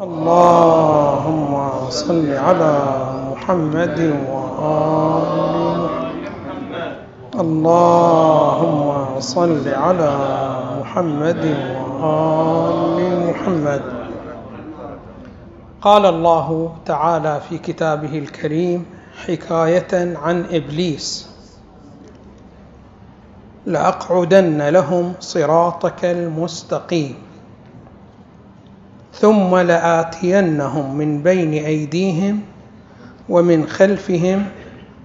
اللهم صل على محمد وآل محمد. اللهم صل على محمد وآل محمد. قال الله تعالى في كتابه الكريم حكاية عن إبليس. لأقعدن لهم صراطك المستقيم. ثم لآتينهم من بين أيديهم ومن خلفهم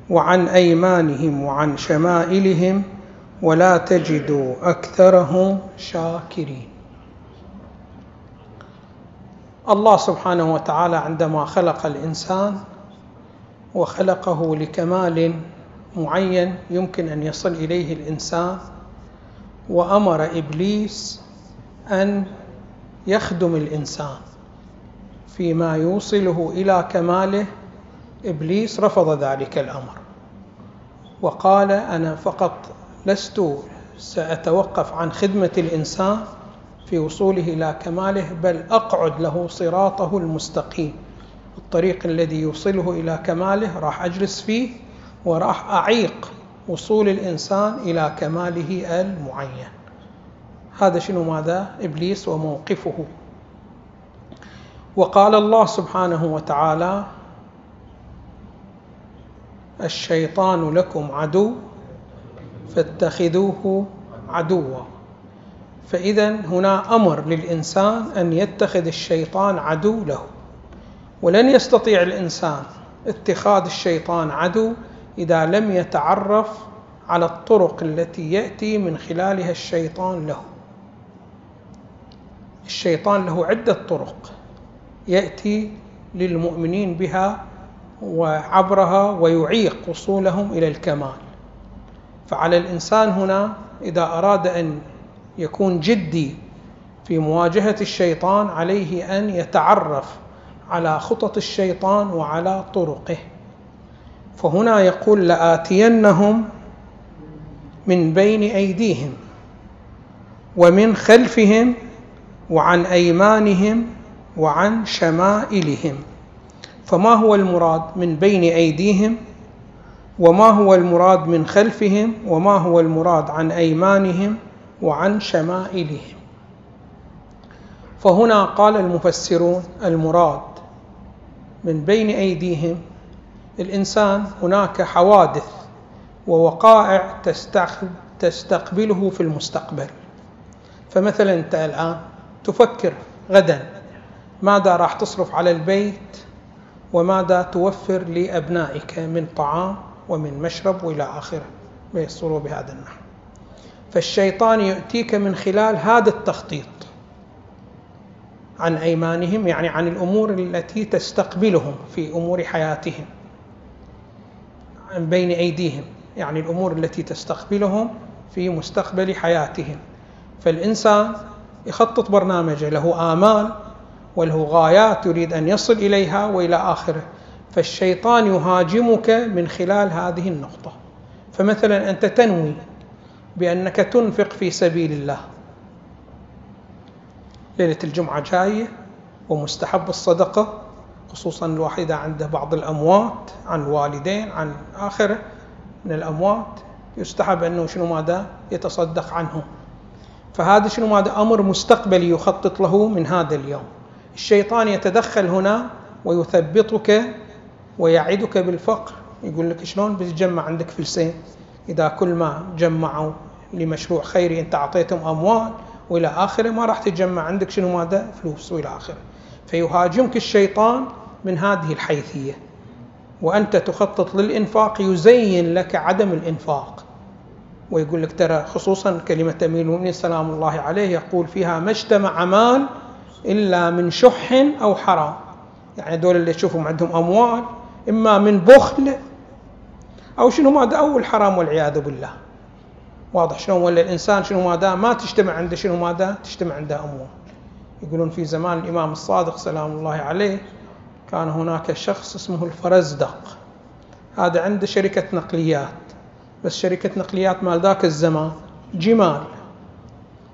وعن أيمانهم وعن شمائلهم ولا تجد أكثرهم شاكرين. الله سبحانه وتعالى عندما خلق الإنسان وخلقه لكمال معين يمكن أن يصل إليه الإنسان وأمر إبليس أن يخدم الإنسان فيما يوصله إلى كماله إبليس رفض ذلك الأمر. وقال أنا فقط لست سأتوقف عن خدمة الإنسان في وصوله إلى كماله بل أقعد له صراطه المستقيم. الطريق الذي يوصله إلى كماله راح أجلس فيه وراح أعيق وصول الإنسان إلى كماله المعين. هذا شنو ماذا؟ إبليس وموقفه. وقال الله سبحانه وتعالى الشيطان لكم عدو فاتخذوه عدوا. فإذا هنا أمر للإنسان أن يتخذ الشيطان عدو له. ولن يستطيع الإنسان اتخاذ الشيطان عدو إذا لم يتعرف على الطرق التي يأتي من خلالها الشيطان له. الشيطان له عدة طرق يأتي للمؤمنين بها وعبرها ويعيق وصولهم إلى الكمال. فعلى الإنسان هنا إذا أراد أن يكون جدي في مواجهة الشيطان عليه أن يتعرف على خطط الشيطان وعلى طرقه. فهنا يقول لآتينهم من بين أيديهم ومن خلفهم وعن أيمانهم وعن شمائلهم. فما هو المراد من بين أيديهم؟ وما هو المراد من خلفهم؟ وما هو المراد عن أيمانهم وعن شمائلهم؟ فهنا قال المفسرون المراد من بين أيديهم الإنسان هناك حوادث ووقائع تستقبله في المستقبل. فمثلا أنت الآن تفكر غدا. ماذا راح تصرف على البيت؟ وماذا توفر لأبنائك من طعام ومن مشرب وإلى آخره؟ ويصلوا بهذا النحو. فالشيطان يؤتيك من خلال هذا التخطيط عن أيمانهم يعني عن الأمور التي تستقبلهم في أمور حياتهم بين أيديهم يعني الأمور التي تستقبلهم في مستقبل حياتهم. فالإنسان يخطط برنامجه له آمال وله غايات يريد أن يصل إليها وإلى آخره. فالشيطان يهاجمك من خلال هذه النقطة. فمثلا أنت تنوي بأنك تنفق في سبيل الله. ليلة الجمعة جاية ومستحب الصدقة خصوصا الواحد عنده بعض الأموات عن والدين عن آخرة من الأموات. يستحب أنه شنو ماذا؟ يتصدق عنهم فهذا شنو؟ ماذا أمر مستقبلي يخطط له من هذا اليوم. الشيطان يتدخل هنا ويثبطك ويعدك بالفقر. يقول لك شلون؟ بتجمع عندك فلسين إذا كل ما جمعوا لمشروع خيري أنت أعطيتهم أموال وإلى آخره ما راح تجمع عندك شنو؟ ماذا فلوس وإلى آخره. فيهاجمك الشيطان من هذه الحيثية. وأنت تخطط للإنفاق يزين لك عدم الإنفاق. ويقول لك ترى خصوصا كلمة أمير المؤمنين سلام الله عليه يقول فيها ما اجتمع مال إلا من شح أو حرام. يعني دول اللي تشوفهم عندهم أموال إما من بخل أو شنو ماذا أو الحرام والعياذ بالله. واضح شلون؟ ولا الإنسان شنو ماذا ما تجتمع عنده شنو ماذا تجتمع عنده أموال. يقولون في زمان الإمام الصادق سلام الله عليه كان هناك شخص اسمه الفرزدق. هذا عنده شركة نقليات. بس شركة نقليات مال ذاك الزمان جمال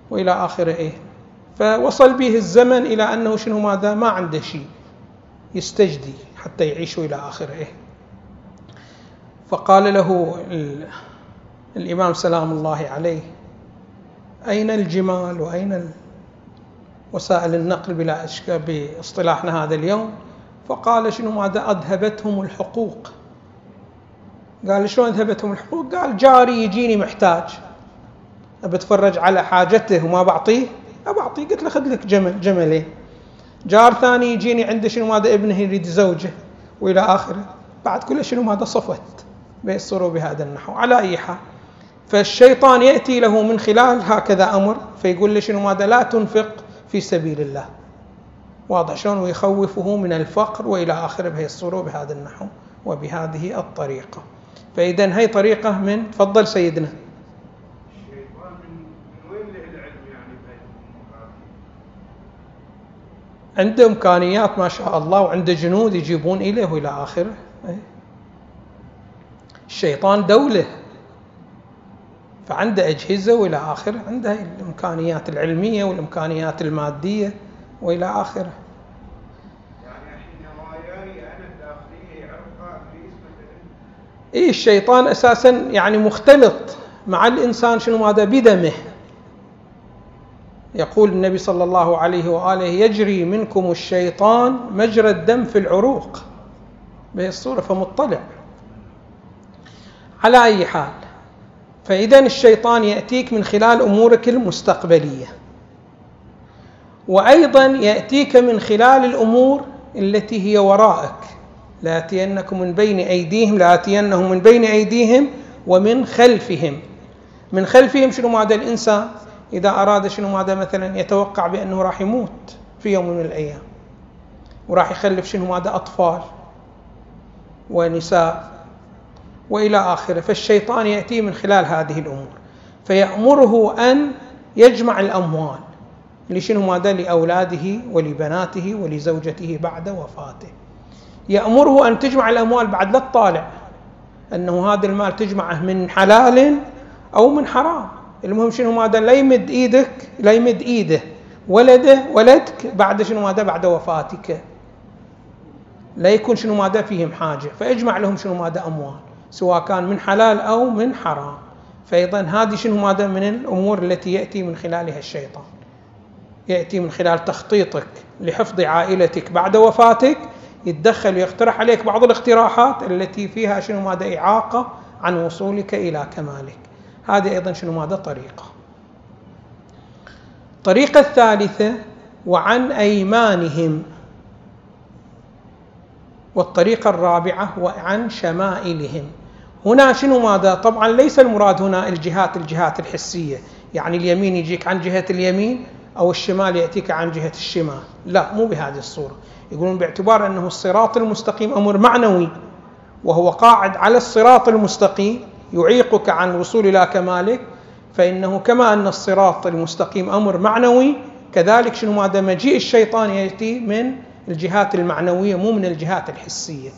وإلى آخره إيه. فوصل به الزمن إلى أنه شنو ماذا؟ ما عنده شيء. يستجدي حتى يعيش إلى آخره فقال له الإمام سلام الله عليه أين الجمال وأين وسائل النقل بلا أشكال باصطلاحنا هذا اليوم؟ فقال شنو ماذا؟ أذهبتهم الحقوق. قال شلون أذهبتهم الحقوق؟ قال جاري يجيني محتاج. بتفرج على حاجته وما بعطيه؟ أبعطيه قلت له خذ لك جمل جملين جار ثاني يجيني عنده شنو ماذا ابنه يريد زوجه وإلى آخره. بعد كل شنو ماذا صفت بيصروا بهذا النحو. على أي حال. فالشيطان يأتي له من خلال هكذا أمر فيقول له شنو ماذا؟ لا تنفق في سبيل الله. واضح شلون؟ ويخوفه من الفقر وإلى آخره بهالصوره بهذا النحو وبهذه الطريقة. فإذا هي طريقة من تفضل سيدنا. عنده إمكانيات ما شاء الله وعنده جنود يجيبون إليه وإلى آخره. الشيطان دولة فعنده أجهزة وإلى آخره. عنده الإمكانيات العلمية والإمكانيات المادية وإلى آخره. إيه الشيطان أساسا يعني مختلط مع الإنسان شنو ماذا بدمه. يقول النبي صلى الله عليه وآله يجري منكم الشيطان مجرى الدم في العروق. بهي الصورة فمطلع. على أي حال فاذا الشيطان يأتيك من خلال أمورك المستقبلية. وأيضا يأتيك من خلال الأمور التي هي وراءك لآتينكم من بين أيديهم لآتينهم من بين أيديهم ومن خلفهم. من خلفهم شنو معنى الإنسان؟ إذا أراد شنو ماذا مثلا يتوقع بأنه راح يموت في يوم من الأيام. وراح يخلف شنو ماذا أطفال ونساء وإلى آخره. فالشيطان يأتي من خلال هذه الأمور. فيأمره أن يجمع الأموال لشنو ماذا لأولاده ولبناته ولزوجته بعد وفاته. يأمره أن تجمع الأموال بعد لا تطالع. أنه هذا المال تجمعه من حلال أو من حرام. المهم شنو ماذا؟ لا يمد إيدك لا يمد إيده ولده ولدك بعد شنو ماذا؟ بعد وفاتك. لا يكون شنو ماذا؟ فيهم حاجة. فاجمع لهم شنو ماذا؟ أموال سواء كان من حلال أو من حرام. فايضا هذه شنو ماذا؟ من الأمور التي يأتي من خلالها الشيطان. يأتي من خلال تخطيطك لحفظ عائلتك بعد وفاتك يتدخل ويقترح عليك بعض الاقتراحات التي فيها شنو ماذا إعاقة عن وصولك إلى كمالك. هذه أيضا شنو ماذا طريقة. الطريقة الثالثة وعن أيمانهم. والطريقة الرابعة وعن شمائلهم. هنا شنو ماذا؟ طبعا ليس المراد هنا الجهات الجهات الحسية. يعني اليمين يجيك عن جهة اليمين أو الشمال يأتيك عن جهة الشمال. لا مو بهذه الصورة. يقولون باعتبار أنه الصراط المستقيم أمر معنوي وهو قاعد على الصراط المستقيم يعيقك عن الوصول إلى كمالك فإنه كما أن الصراط المستقيم أمر معنوي كذلك شنو؟ ماذا مجيء الشيطان يأتي من الجهات المعنوية مو من الجهات الحسية.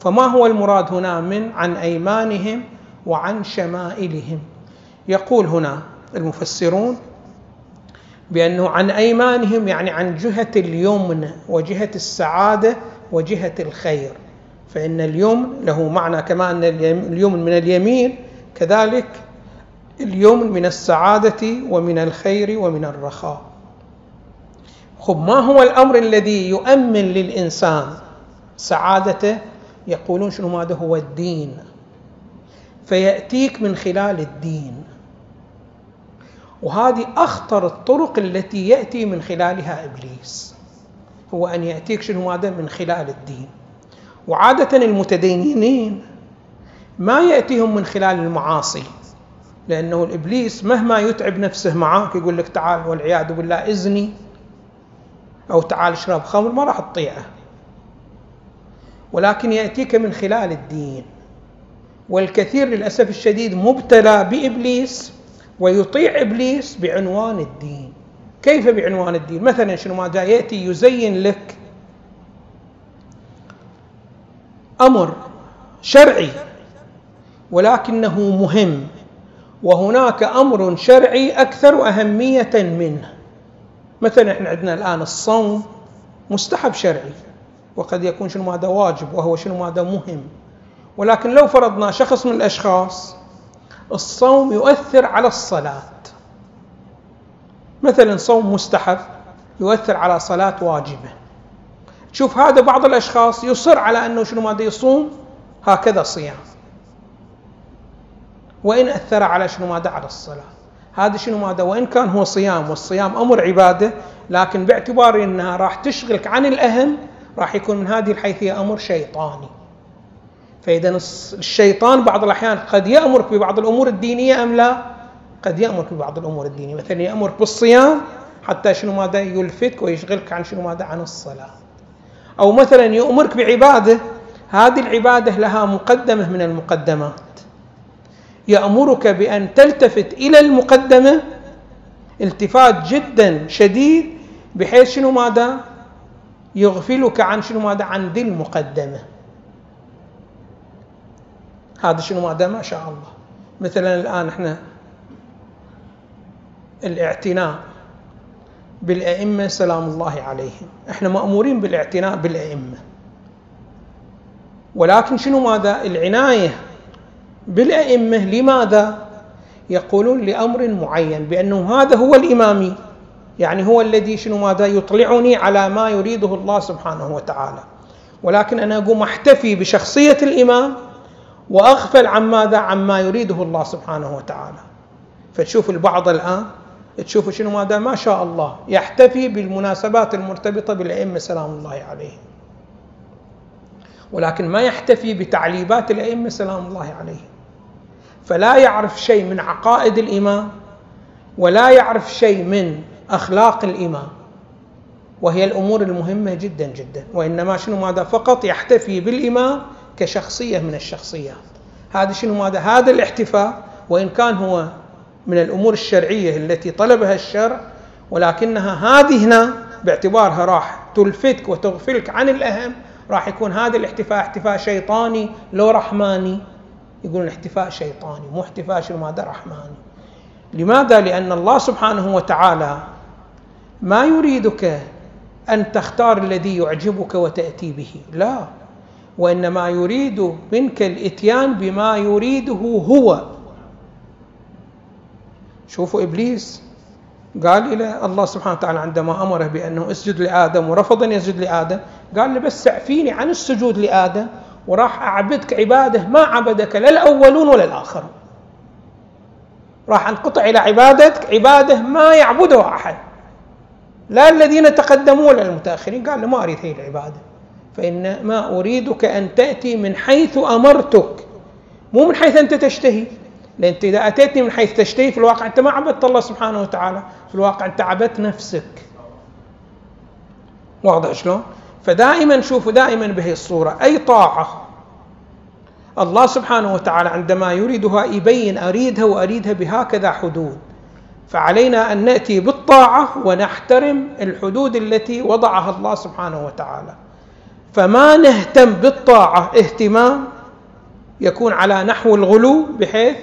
فما هو المراد هنا من عن أيمانهم وعن شمائلهم؟ يقول هنا المفسرون بأنه عن أيمانهم يعني عن جهة اليمن وجهة السعادة وجهة الخير. فإن اليمن له معنى كما أن اليمن من اليمين كذلك اليمن من السعادة ومن الخير ومن الرخاء. خب ما هو الأمر الذي يؤمن للإنسان؟ سعادته يقولون شنو ماذا هو الدين؟ فيأتيك من خلال الدين. وهذه أخطر الطرق التي يأتي من خلالها إبليس. هو أن يأتيك شنو ماذا من خلال الدين. وعادة المتدينين ما يأتيهم من خلال المعاصي لأنه الإبليس مهما يتعب نفسه معاك يقول لك تعال والعياذ بالله إذني أو تعال اشرب خمر ما راح تطيعه. ولكن يأتيك من خلال الدين. والكثير للأسف الشديد مبتلى بإبليس ويطيع إبليس بعنوان الدين. كيف بعنوان الدين؟ مثلا شنو ما يأتي يزين لك أمر شرعي ولكنه مهم وهناك أمر شرعي أكثر اهميه منه. مثلا إحنا عندنا الآن الصوم مستحب شرعي وقد يكون شنو هذا واجب وهو شنو هذا مهم. ولكن لو فرضنا شخص من الأشخاص الصوم يؤثر على الصلاة. مثلا صوم مستحب يؤثر على صلاة واجبة. شوف هذا بعض الأشخاص يصر على أنه شنو ماذا يصوم؟ هكذا صيام. وإن أثر على شنو ماذا؟ على الصلاة. هذا شنو ماذا؟ وإن كان هو صيام والصيام أمر عبادة لكن باعتبار أنها راح تشغلك عن الأهم راح يكون من هذه الحيثية أمر شيطاني. فإذا الشيطان بعض الأحيان قد يأمرك ببعض الأمور الدينية أم لا؟ قد يأمرك ببعض الأمور الدينية. مثلا يأمرك بالصيام حتى شنو ماذا يلفتك ويشغلك عن شنو ماذا؟ عن الصلاة. أو مثلا يأمرك بعبادة هذه العبادة لها مقدمة من المقدمات. يأمرك بأن تلتفت إلى المقدمة التفات جدا شديد بحيث شنو ماذا؟ يغفلك عن شنو ماذا؟ عن ذي المقدمة. هذا شنو ماذا ما شاء الله. مثلا الآن إحنا الاعتناء بالأئمة سلام الله عليهم. إحنا مأمورين بالاعتناء بالأئمة. ولكن شنو ماذا؟ العناية بالأئمة. لماذا؟ يقولون لأمر معين بأنه هذا هو الإمامي. يعني هو الذي شنو ماذا؟ يطلعني على ما يريده الله سبحانه وتعالى. ولكن أنا أقوم أحتفي بشخصية الإمام وأغفل عن ماذا؟ عن ما يريده الله سبحانه وتعالى. فتشوف البعض الآن تشوف شنو ماذا؟ ما شاء الله يحتفي بالمناسبات المرتبطة بالأئمة سلام الله عليهم. ولكن ما يحتفي بتعليبات الأئمة سلام الله عليهم. فلا يعرف شيء من عقائد الإمام ولا يعرف شيء من أخلاق الإمام. وهي الأمور المهمة جدا جدا. وإنما شنو ماذا؟ فقط يحتفي بالإمام كشخصية من الشخصيات. هذا شنو؟ ماذا؟ هذا الاحتفاء وإن كان هو من الأمور الشرعية التي طلبها الشرع ولكنها هذه هنا باعتبارها راح تلفتك وتغفلك عن الأهم راح يكون هذا الاحتفاء احتفاء شيطاني لو رحماني. يقولون احتفاء شيطاني مو احتفاء شنو؟ ماذا؟ رحماني. لماذا؟ لأن الله سبحانه وتعالى ما يريدك أن تختار الذي يعجبك وتأتي به. لا. وإنما يريد منك الإتيان بما يريده هو. شوفوا إبليس قال إلى الله سبحانه وتعالى عندما أمره بأنه اسجد لآدم ورفض أن يسجد لآدم قال له بس اعفيني عن السجود لآدم وراح أعبدك عبادة ما عبدك لا الأولون ولا الآخرون. راح أنقطع إلى عبادتك عبادة ما يعبدها أحد لا الذين تقدموا ولا المتأخرين. قال له ما أريد هي العبادة. فإن ما أريدك أن تأتي من حيث أمرتك. مو من حيث أنت تشتهي. لأن أنت إذا أتيتني من حيث تشتهي في الواقع أنت ما عبدت الله سبحانه وتعالى. في الواقع أنت عبدت نفسك. واضح شلون؟ فدائما شوفوا دائما بهي الصورة. أي طاعة الله سبحانه وتعالى عندما يريدها يبين أريدها وأريدها بهكذا حدود. فعلينا أن نأتي بالطاعة ونحترم الحدود التي وضعها الله سبحانه وتعالى. فما نهتم بالطاعة. اهتمام يكون على نحو الغلو بحيث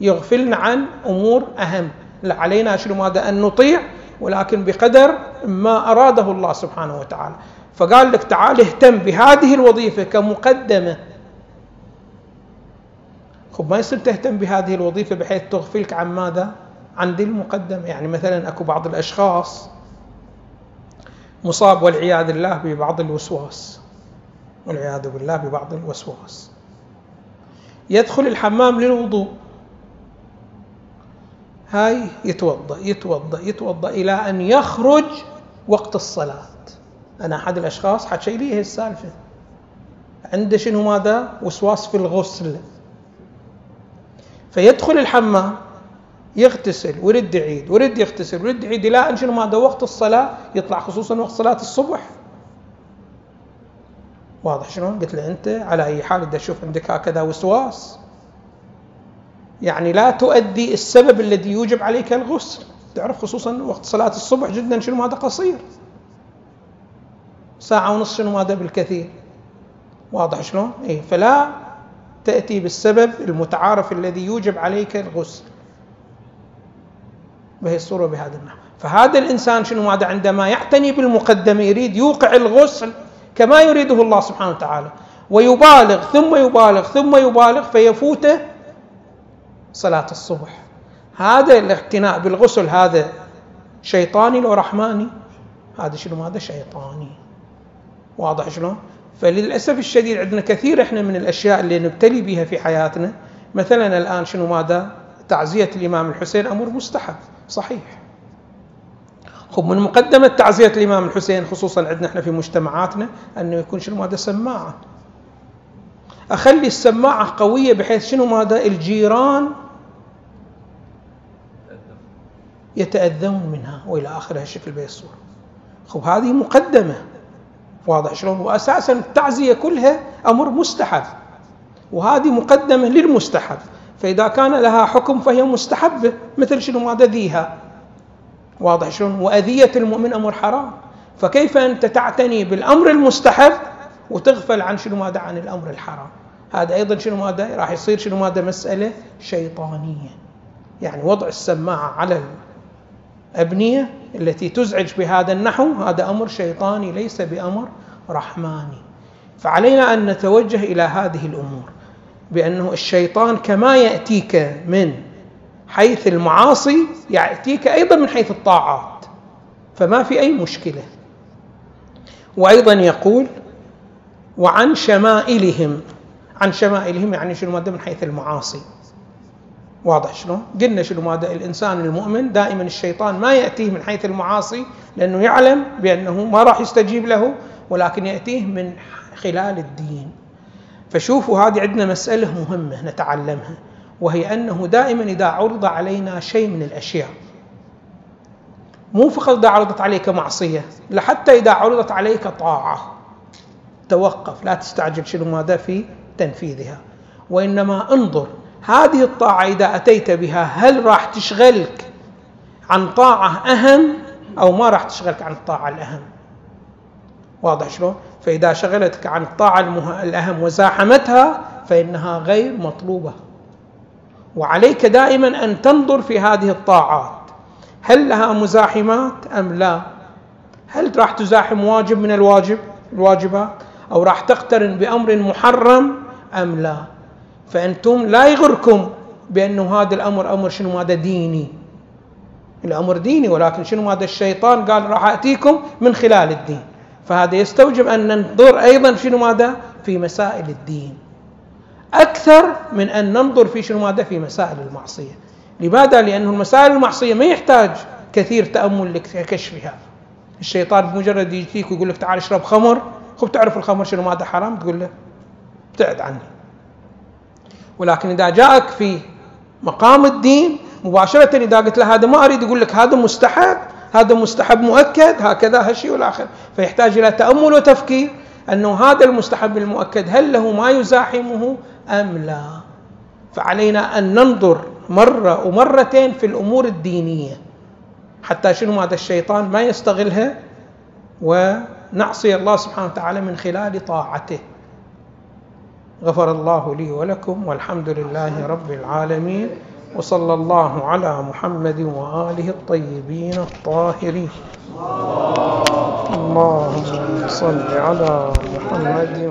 يغفلنا عن أمور أهم. علينا شنو ماذا؟ أن نطيع ولكن بقدر ما أراده الله سبحانه وتعالى. فقال لك تعال اهتم بهذه الوظيفة كمقدمة. خب ما يصير تهتم بهذه الوظيفة بحيث تغفلك عن ماذا؟ عن ذي المقدمة. يعني مثلا أكو بعض الأشخاص مصاب والعياذ بالله ببعض الوسواس. والعياذ بالله ببعض الوسواس. يدخل الحمام للوضوء. هاي يتوضأ يتوضأ يتوضأ إلى أن يخرج وقت الصلاة. أنا أحد الأشخاص حكي لي هي السالفة. عنده شنو ماذا؟ وسواس في الغسل. فيدخل الحمام. يغتسل ويرد يعيد ويرد يغتسل ويرد يعيد إلى أن شنو ماذا؟ وقت الصلاة يطلع خصوصا وقت صلاة الصبح. واضح شلون؟ قلت له أنت على أي حال أشوف عندك هكذا وسواس. يعني لا تؤدي السبب الذي يوجب عليك الغسل. تعرف خصوصا وقت صلاة الصبح جدا شنو هذا قصير. ساعة ونص شنو هذا بالكثير. واضح شلون؟ اي فلا تأتي بالسبب المتعارف الذي يوجب عليك الغسل. بهي الصورة بهذا النحو. فهذا الإنسان شنو ماذا عندما يعتني بالمقدمة يريد يوقع الغسل كما يريده الله سبحانه وتعالى. ويبالغ ثم يبالغ ثم يبالغ فيفوته صلاة الصبح. هذا الاعتناء بالغسل هذا شيطاني لو رحماني. هذا شنو هذا شيطاني. واضح شلون؟ فللأسف الشديد عندنا كثير إحنا من الأشياء اللي نبتلي بها في حياتنا. مثلا الآن شنو ماذا؟ تعزية الإمام الحسين أمر مستحب صحيح. خب من مقدمة تعزية الإمام الحسين خصوصا عندنا إحنا في مجتمعاتنا أنه يكون شنو ماذا سماعة. أخلي السماعة قوية بحيث شنو ماذا الجيران يتأذون منها وإلى آخر هالشكل بيصور خب هذه مقدمة. واضح شلون؟ وأساسا التعزية كلها أمر مستحب. وهذه مقدمة للمستحب. فإذا كان لها حكم فهي مستحبة مثل شنو؟ ماذا ذيها واضح شلون وأذية المؤمن أمر حرام. فكيف أنت تعتني بالأمر المستحب وتغفل عن شنو؟ ماذا؟ عن الأمر الحرام. هذا أيضا شنو؟ ماذا؟ راح يصير شنو؟ ماذا؟ مسألة شيطانية. يعني وضع السماعة على الأبنية التي تزعج بهذا النحو هذا أمر شيطاني ليس بأمر رحماني. فعلينا أن نتوجه إلى هذه الأمور. بأنه الشيطان كما يأتيك من حيث المعاصي يأتيك أيضا من حيث الطاعات. فما في أي مشكلة. وأيضا يقول وعن شمائلهم. عن شمائلهم يعني شنو ماذا من حيث المعاصي. واضح شلون؟ قلنا شنو ماذا الإنسان المؤمن دائما الشيطان ما يأتيه من حيث المعاصي لأنه يعلم بأنه ما راح يستجيب له ولكن يأتيه من خلال الدين. فشوفوا هذه عندنا مسألة مهمة نتعلمها وهي أنه دائما إذا عرض علينا شيء من الأشياء مو فقط إذا عرضت عليك معصية لحتى إذا عرضت عليك طاعة توقف لا تستعجل شنو ماذا في تنفيذها. وإنما انظر هذه الطاعة إذا أتيت بها هل راح تشغلك عن طاعة أهم أو ما راح تشغلك عن الطاعة الأهم؟ واضح شلون؟ فإذا شغلتك عن الطاعه الأهم وزاحمتها فإنها غير مطلوبة. وعليك دائما أن تنظر في هذه الطاعات. هل لها مزاحمات أم لا؟ هل راح تزاحم واجب من الواجب الواجبات؟ أو راح تقترن بأمر محرم أم لا؟ فأنتم لا يغركم بأنه هذا الامر أمر شنو؟ هذا ديني. الأمر ديني ولكن شنو؟ هذا الشيطان قال راح أتيكم من خلال الدين. فهذا يستوجب أن ننظر أيضا شنو ماذا؟ في مسائل الدين. أكثر من أن ننظر في شنو ماذا؟ في مسائل المعصية. لماذا؟ لأنه المسائل المعصية ما يحتاج كثير تأمل لكشفها الشيطان بمجرد يجيك ويقول لك تعال اشرب خمر. خب تعرف الخمر شنو ماذا؟ حرام؟ تقول له ابتعد عني. ولكن إذا جاءك في مقام الدين مباشرة إذا قلت له هذا ما أريد يقول لك هذا مستحب. هذا مستحب مؤكد هكذا هالشيء والاخر فيحتاج إلى تأمل وتفكير أنه هذا المستحب المؤكد هل له ما يزاحمه أم لا. فعلينا أن ننظر مرة ومرتين في الأمور الدينية حتى شنو هذا الشيطان ما يستغلها ونعصي الله سبحانه وتعالى من خلال طاعته. غفر الله لي ولكم والحمد لله رب العالمين. وصلى الله على محمد وآله الطيبين الطاهرين. اللهم صل على محمد